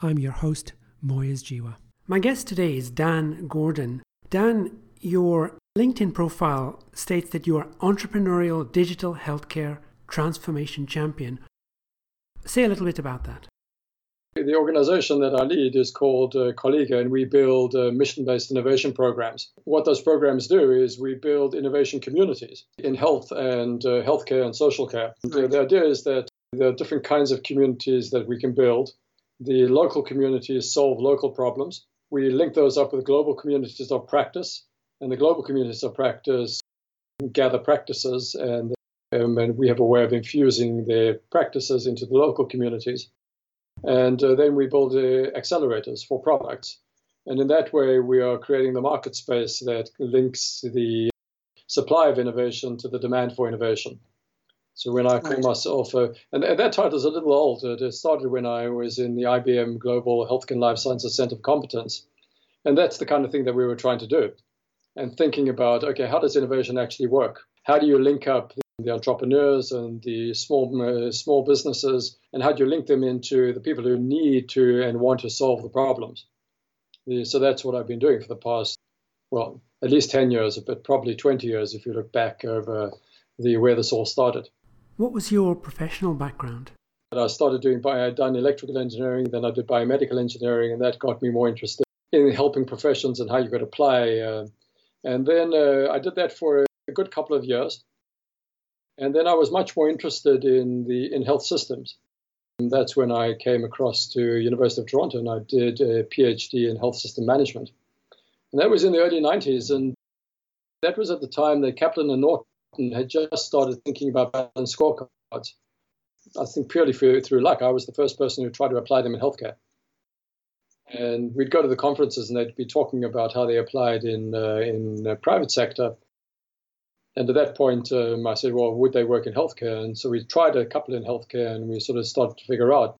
Health Design podcast. I'm your host, Moyez Jiwa. My guest today is Dan Gordon. Dan, your LinkedIn profile states that you are entrepreneurial digital healthcare transformation champion. Say a little bit about that. The organization that I lead is called uh, Collega, and we build uh, mission based innovation programs. What those programs do is we build innovation communities in health and uh, healthcare and social care. Right. The idea is that there are different kinds of communities that we can build. The local communities solve local problems. We link those up with global communities of practice, and the global communities of practice gather practices, and, um, and we have a way of infusing their practices into the local communities. And uh, then we build uh, accelerators for products. And in that way, we are creating the market space that links the supply of innovation to the demand for innovation. So when I call myself, uh, and, and, that title is a little old. It started when I was in the IBM Global Health and Life Sciences Center of Competence. And that's the kind of thing that we were trying to do. And thinking about, okay, how does innovation actually work? How do you link up the entrepreneurs and the small uh, small businesses, and how do you link them into the people who need to and want to solve the problems? So that's what I've been doing for the past, well, at least 10 years, but probably 20 years if you look back over the where this all started. What was your professional background? I started doing bio, I'd done electrical engineering, then I did biomedical engineering, and that got me more interested in helping professions and how you could apply. Uh, and then uh, I did that for a good couple of years. And then I was much more interested in the in health systems. And that's when I came across to University of Toronto and I did a PhD in health system management. And that was in the early 90s. And that was at the time that Kaplan and Norton had just started thinking about balanced scorecards. I think purely through, through luck, I was the first person who tried to apply them in healthcare. And we'd go to the conferences and they'd be talking about how they applied in uh, in the private sector. And at that point, um, I said, well, would they work in healthcare? And so we tried a couple in healthcare and we sort of started to figure out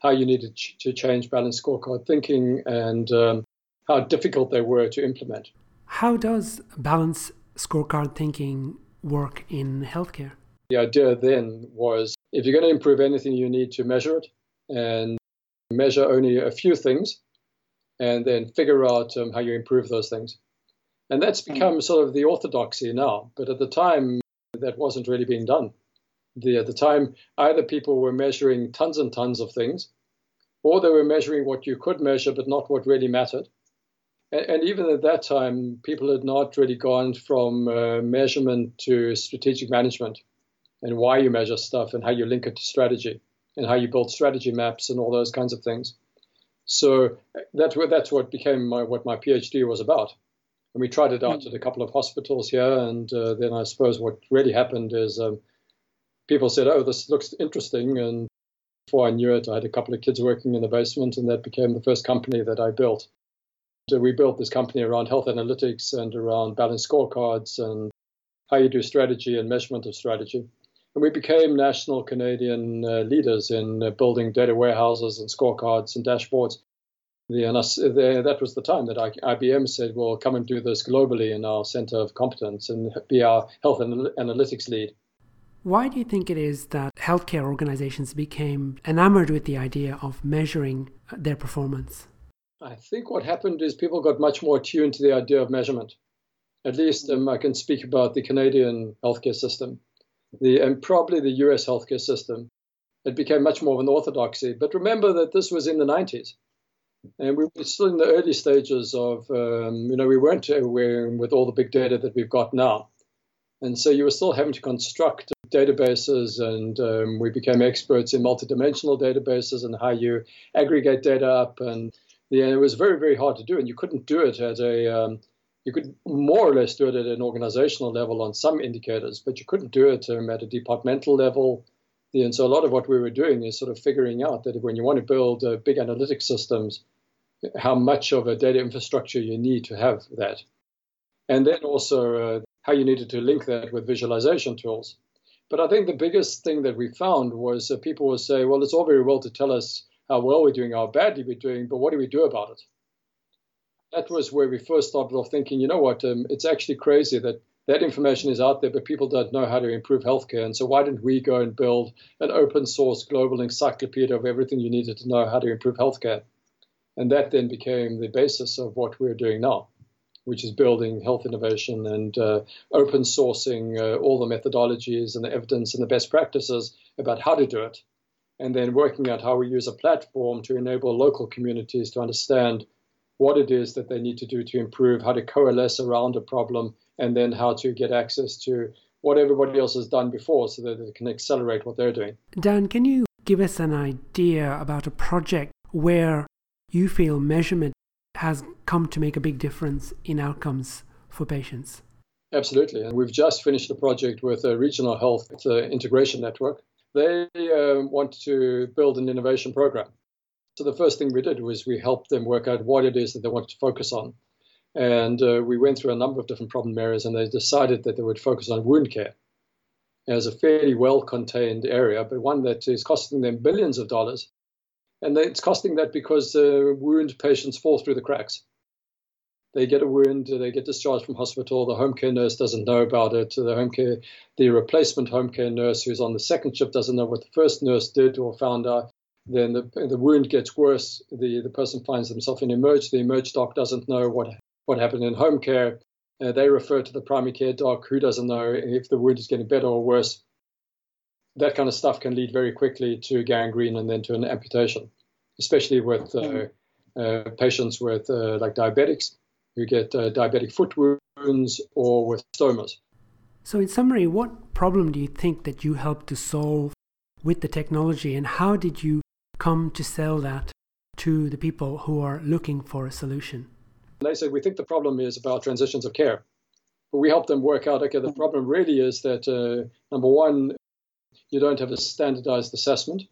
how you needed to change balanced scorecard thinking and um, how difficult they were to implement. How does balanced scorecard thinking work in healthcare? The idea then was if you're going to improve anything, you need to measure it and measure only a few things and then figure out um, how you improve those things. And that's hmm. become sort of the orthodoxy now. But at the time, that wasn't really being done. The, at the time, either people were measuring tons and tons of things, or they were measuring what you could measure, but not what really mattered. And, and even at that time, people had not really gone from uh, measurement to strategic management and why you measure stuff and how you link it to strategy and how you build strategy maps and all those kinds of things. So that's what, that's what became my, what my PhD was about. And we tried it out hmm. at a couple of hospitals here. And uh, then I suppose what really happened is um, people said, oh, this looks interesting. And before I knew it, I had a couple of kids working in the basement, and that became the first company that I built. So we built this company around health analytics and around balanced scorecards and how you do strategy and measurement of strategy. And we became national Canadian uh, leaders in uh, building data warehouses and scorecards and dashboards the, and us, the, that was the time that IBM said, well, come and do this globally in our center of competence and be our health analytics lead. Why do you think it is that healthcare organizations became enamored with the idea of measuring their performance? I think what happened is people got much more attuned to the idea of measurement. At least um, I can speak about the Canadian healthcare system, the, and probably the US healthcare system. It became much more of an orthodoxy. But remember that this was in the 90s and we were still in the early stages of, um, you know, we weren't aware with all the big data that we've got now. And so you were still having to construct databases, and um, we became experts in multidimensional databases and how you aggregate data up. And yeah, it was very, very hard to do, and you couldn't do it at a, um, you could more or less do it at an organizational level on some indicators, but you couldn't do it um, at a departmental level. And so a lot of what we were doing is sort of figuring out that when you want to build uh, big analytic systems, how much of a data infrastructure you need to have that. And then also uh, how you needed to link that with visualization tools. But I think the biggest thing that we found was uh, people would say, well, it's all very well to tell us how well we're doing, how badly we're doing, but what do we do about it? That was where we first started off thinking, you know what, um, it's actually crazy that that information is out there, but people don't know how to improve healthcare. And so, why didn't we go and build an open source global encyclopedia of everything you needed to know how to improve healthcare? And that then became the basis of what we're doing now, which is building health innovation and uh, open sourcing uh, all the methodologies and the evidence and the best practices about how to do it. And then working out how we use a platform to enable local communities to understand what it is that they need to do to improve, how to coalesce around a problem, and then how to get access to what everybody else has done before so that they can accelerate what they're doing. Dan, can you give us an idea about a project where you feel measurement has come to make a big difference in outcomes for patients? Absolutely. And we've just finished a project with a regional health uh, integration network. They uh, want to build an innovation program. So the first thing we did was we helped them work out what it is that they wanted to focus on. And uh, we went through a number of different problem areas, and they decided that they would focus on wound care as a fairly well contained area, but one that is costing them billions of dollars. And it's costing that because uh, wound patients fall through the cracks. They get a wound, they get discharged from hospital, the home care nurse doesn't know about it, the home care, the replacement home care nurse who's on the second shift doesn't know what the first nurse did or found out. Then the, the wound gets worse. The, the person finds themselves in emerge. The emerge doc doesn't know what what happened in home care. Uh, they refer to the primary care doc who doesn't know if the wound is getting better or worse. That kind of stuff can lead very quickly to gangrene and then to an amputation, especially with uh, mm-hmm. uh, patients with uh, like diabetics who get uh, diabetic foot wounds or with stomas. So, in summary, what problem do you think that you helped to solve with the technology, and how did you come to sell that to the people who are looking for a solution? They said, We think the problem is about transitions of care. But we help them work out okay, the problem really is that uh, number one, you don't have a standardized assessment.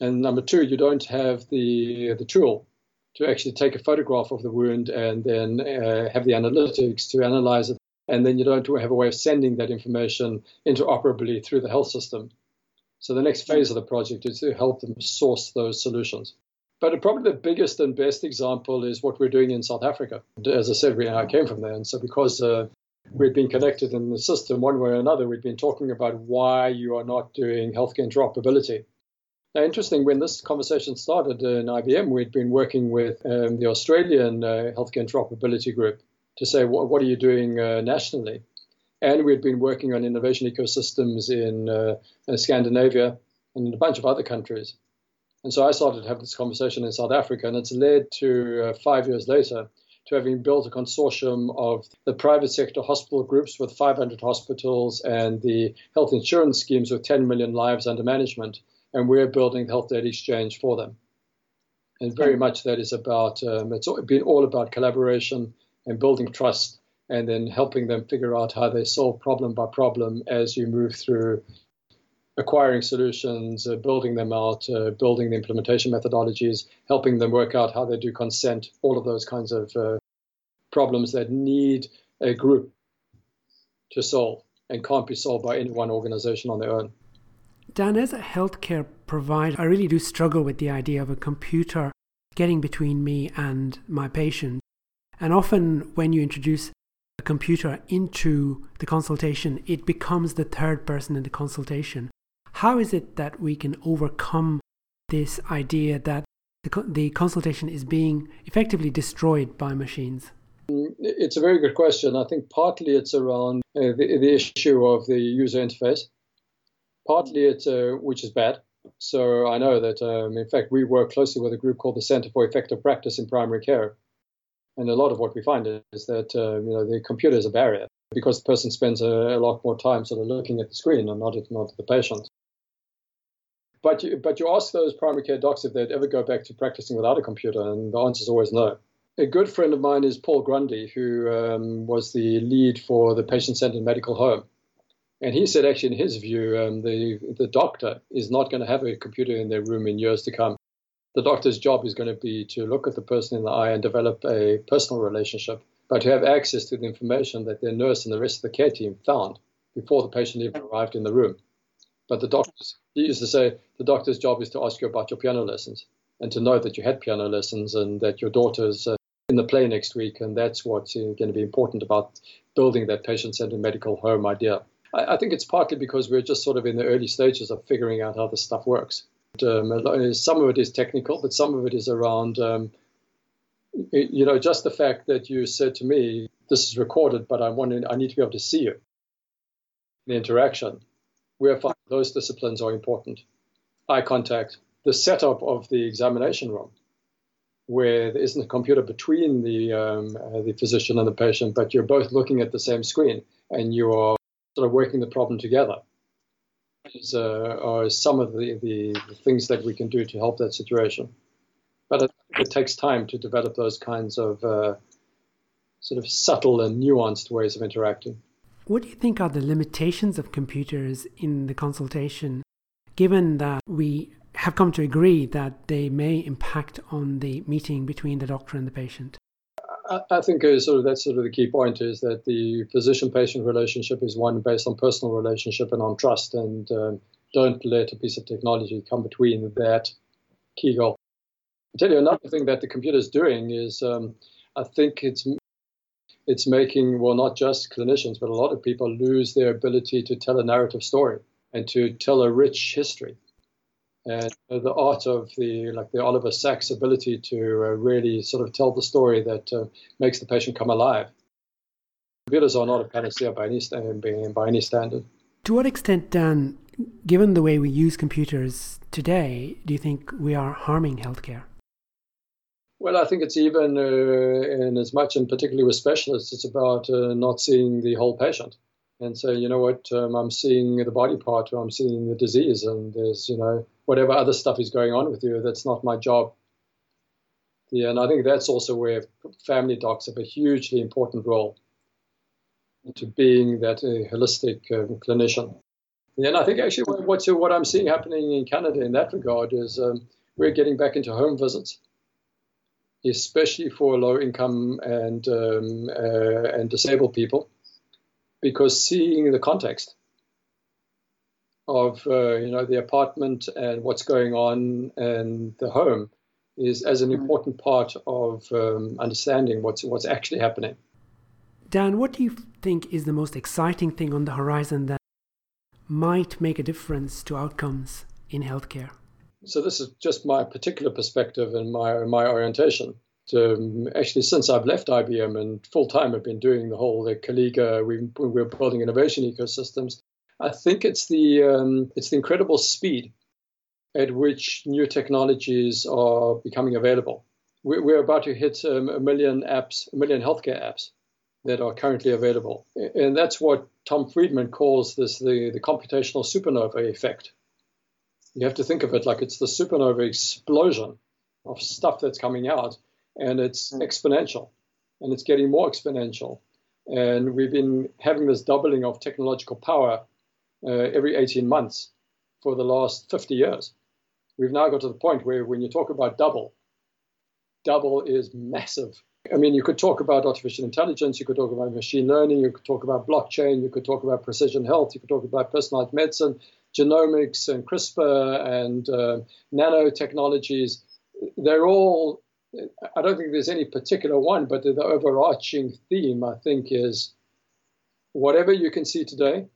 And number two, you don't have the, the tool to actually take a photograph of the wound and then uh, have the analytics to analyze it. And then you don't have a way of sending that information interoperably through the health system. So the next phase of the project is to help them source those solutions. But probably the biggest and best example is what we're doing in South Africa. As I said, we, I came from there. And so because uh, we'd been connected in the system one way or another, we'd been talking about why you are not doing healthcare interoperability. Now, interesting, when this conversation started in IBM, we'd been working with um, the Australian uh, healthcare interoperability group to say, what, what are you doing uh, nationally? And we'd been working on innovation ecosystems in, uh, in Scandinavia and in a bunch of other countries. And so I started to have this conversation in South Africa, and it's led to uh, five years later to having built a consortium of the private sector hospital groups with 500 hospitals and the health insurance schemes with 10 million lives under management. And we're building the health data exchange for them. And very much that is about, um, it's been all about collaboration and building trust and then helping them figure out how they solve problem by problem as you move through acquiring solutions, uh, building them out, uh, building the implementation methodologies, helping them work out how they do consent, all of those kinds of uh, problems that need a group to solve and can't be solved by any one organization on their own. Dan, as a healthcare provider, I really do struggle with the idea of a computer getting between me and my patient. And often, when you introduce a computer into the consultation, it becomes the third person in the consultation. How is it that we can overcome this idea that the, the consultation is being effectively destroyed by machines? It's a very good question. I think partly it's around uh, the, the, issue of the user interface. Partly it's uh, which is bad. So I know that um, in fact we work closely with a group called the Center for Effective Practice in Primary Care, and a lot of what we find is that uh, you know the computer is a barrier because the person spends a, a, lot more time sort of looking at the screen and not at, not the patient. But you, but you ask those primary care docs if they'd ever go back to practicing without a computer, and the answer is always no. A good friend of mine is Paul Grundy, who um, was the lead for the patient-centered medical home. And he said, actually, in his view, um, the, the doctor is not going to have a computer in their room in years to come. The doctor's job is going to be to look at the person in the eye and develop a personal relationship, but to have access to the information that their nurse and the rest of the care team found before the patient even arrived in the room. But the doctors, he used to say, the doctor's job is to ask you about your piano lessons and to know that you had piano lessons and that your daughter's uh, in the play next week, and that's what's going to be important about building that patient-centered medical home idea. I, I, think it's partly because we're just sort of in the early stages of figuring out how this stuff works. Um, some of it is technical, but some of it is around, um, you know, just the fact that you said to me, "This is recorded, but I want I need to be able to see you." The interaction, where those disciplines are important. Eye contact, the setup of the examination room where there isn't a computer between the um, uh, the physician and the patient, but you're both looking at the same screen and you are sort of working the problem together. Is, uh, are some of the, the, the, things that we can do to help that situation. But it, it takes time to develop those kinds of uh, sort of subtle and nuanced ways of interacting. What do you think are the limitations of computers in the consultation, given that we have come to agree that they may impact on the meeting between the doctor and the patient? I think sort of that's sort of the key point is that the physician-patient relationship is one based on personal relationship and on trust, and um, don't let a piece of technology come between that key goal. I'll tell you another thing that the computer is doing is um, I think it's it's making well not just clinicians but a lot of people lose their ability to tell a narrative story and to tell a rich history and the art of the like the Oliver Sacks ability to uh, really sort of tell the story that uh, makes the patient come alive. Computers are not a panacea by any, by any standard. To what extent, Dan, given the way we use computers today, do you think we are harming healthcare? Well, I think it's even uh, in as much, and particularly with specialists, it's about uh, not seeing the whole patient and say, you know what, um, I'm seeing the body part, or I'm seeing the disease, and there's, you know, whatever other stuff is going on with you, that's not my job. Yeah, and I think that's also where family docs have a hugely important role to being that uh, holistic um, clinician. Yeah, and I think actually what, what I'm seeing happening in Canada in that regard is um, we're getting back into home visits, especially for low income and um, uh, and disabled people because seeing the context of uh, you know the apartment and what's going on and the home is as an mm. important part of um, understanding what's what's actually happening. Dan, what do you think is the most exciting thing on the horizon that might make a difference to outcomes in healthcare? So this is just my particular perspective and my my orientation um, actually since I've left IBM and full time I've been doing the whole the Collega. We, we're building innovation ecosystems. I think it's the um, it's the incredible speed at which new technologies are becoming available. We're, we're about to hit um, a million apps, a million healthcare apps that are currently available, and that's what Tom Friedman calls this the, the computational supernova effect. You have to think of it like it's the supernova explosion of stuff that's coming out and it's mm. exponential, and it's getting more exponential. And we've been having this doubling of technological power uh, every 18 months for the last 50 years. We've now got to the point where when you talk about double, double is massive. I mean, you could talk about artificial intelligence, you could talk about machine learning, you could talk about blockchain, you could talk about precision health, you could talk about personalized medicine, genomics, and CRISPR and uh, nanotechnologies. They're all I don't think there's any particular one, but the, the overarching theme, I think, is whatever you can see today,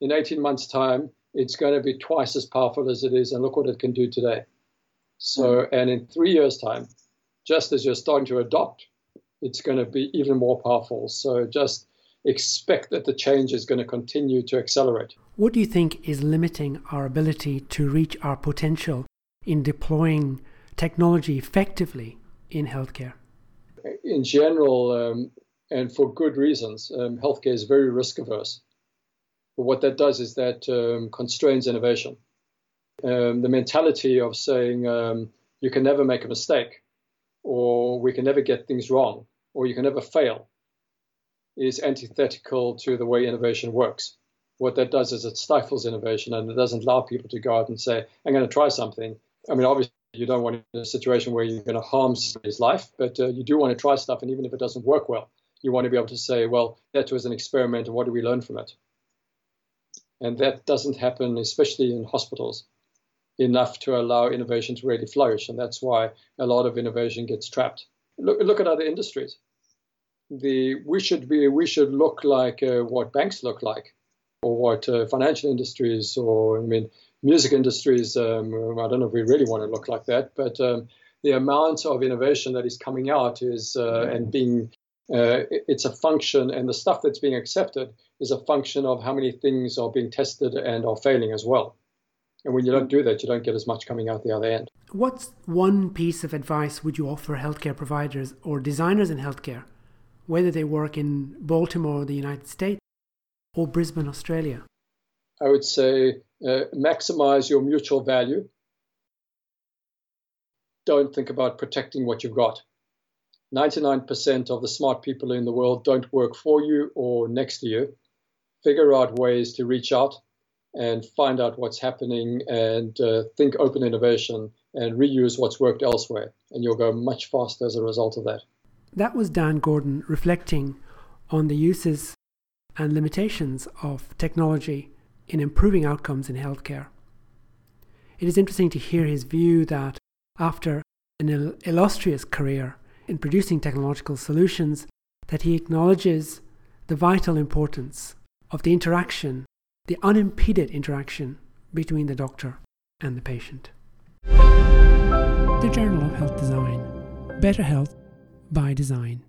in 18 months' time, it's going to be twice as powerful as it is, and look what it can do today. So, mm. and in three years' time, just as you're starting to adopt, it's going to be even more powerful. So, just expect that the change is going to continue to accelerate. What do you think is limiting our ability to reach our potential in deploying technology effectively in healthcare? In general, um, and for good reasons, um, healthcare is very risk averse. But what that does is that um, constrains innovation. Um, the mentality of saying um, you can never make a mistake, or we can never get things wrong, or you can never fail, is antithetical to the way innovation works. What that does is it stifles innovation and it doesn't allow people to go out and say, I'm going to try something. I mean, obviously, you don't want a situation where you're going to harm somebody's life, but uh, you do want to try stuff. And even if it doesn't work well, you want to be able to say, well, that was an experiment, and what do we learn from it? And that doesn't happen, especially in hospitals, enough to allow innovation to really flourish. And that's why a lot of innovation gets trapped. look, look at other industries. The we should be we should look like uh, what banks look like, or what uh, financial industries, or I mean music industries. Um, I don't know if we really want to look like that, but um, the amount of innovation that is coming out is uh, and being uh, it's a function, and the stuff that's being accepted is a function of how many things are being tested and are failing as well. And when you don't do that, you don't get as much coming out the other end. What's one piece of advice would you offer healthcare providers or designers in healthcare, whether they work in Baltimore, the United States, or Brisbane, Australia? I would say uh, maximize your mutual value. Don't think about protecting what you've got. 99% of the smart people in the world don't work for you or next to you. Figure out ways to reach out and find out what's happening and uh, think open innovation and reuse what's worked elsewhere. And you'll go much faster as a result of that. That was Dan Gordon reflecting on the uses and limitations of technology in improving outcomes in healthcare. It is interesting to hear his view that after an illustrious career in producing technological solutions that he acknowledges the vital importance of the interaction, the unimpeded interaction between the doctor and the patient. The Journal of Health Design Better Health by Design.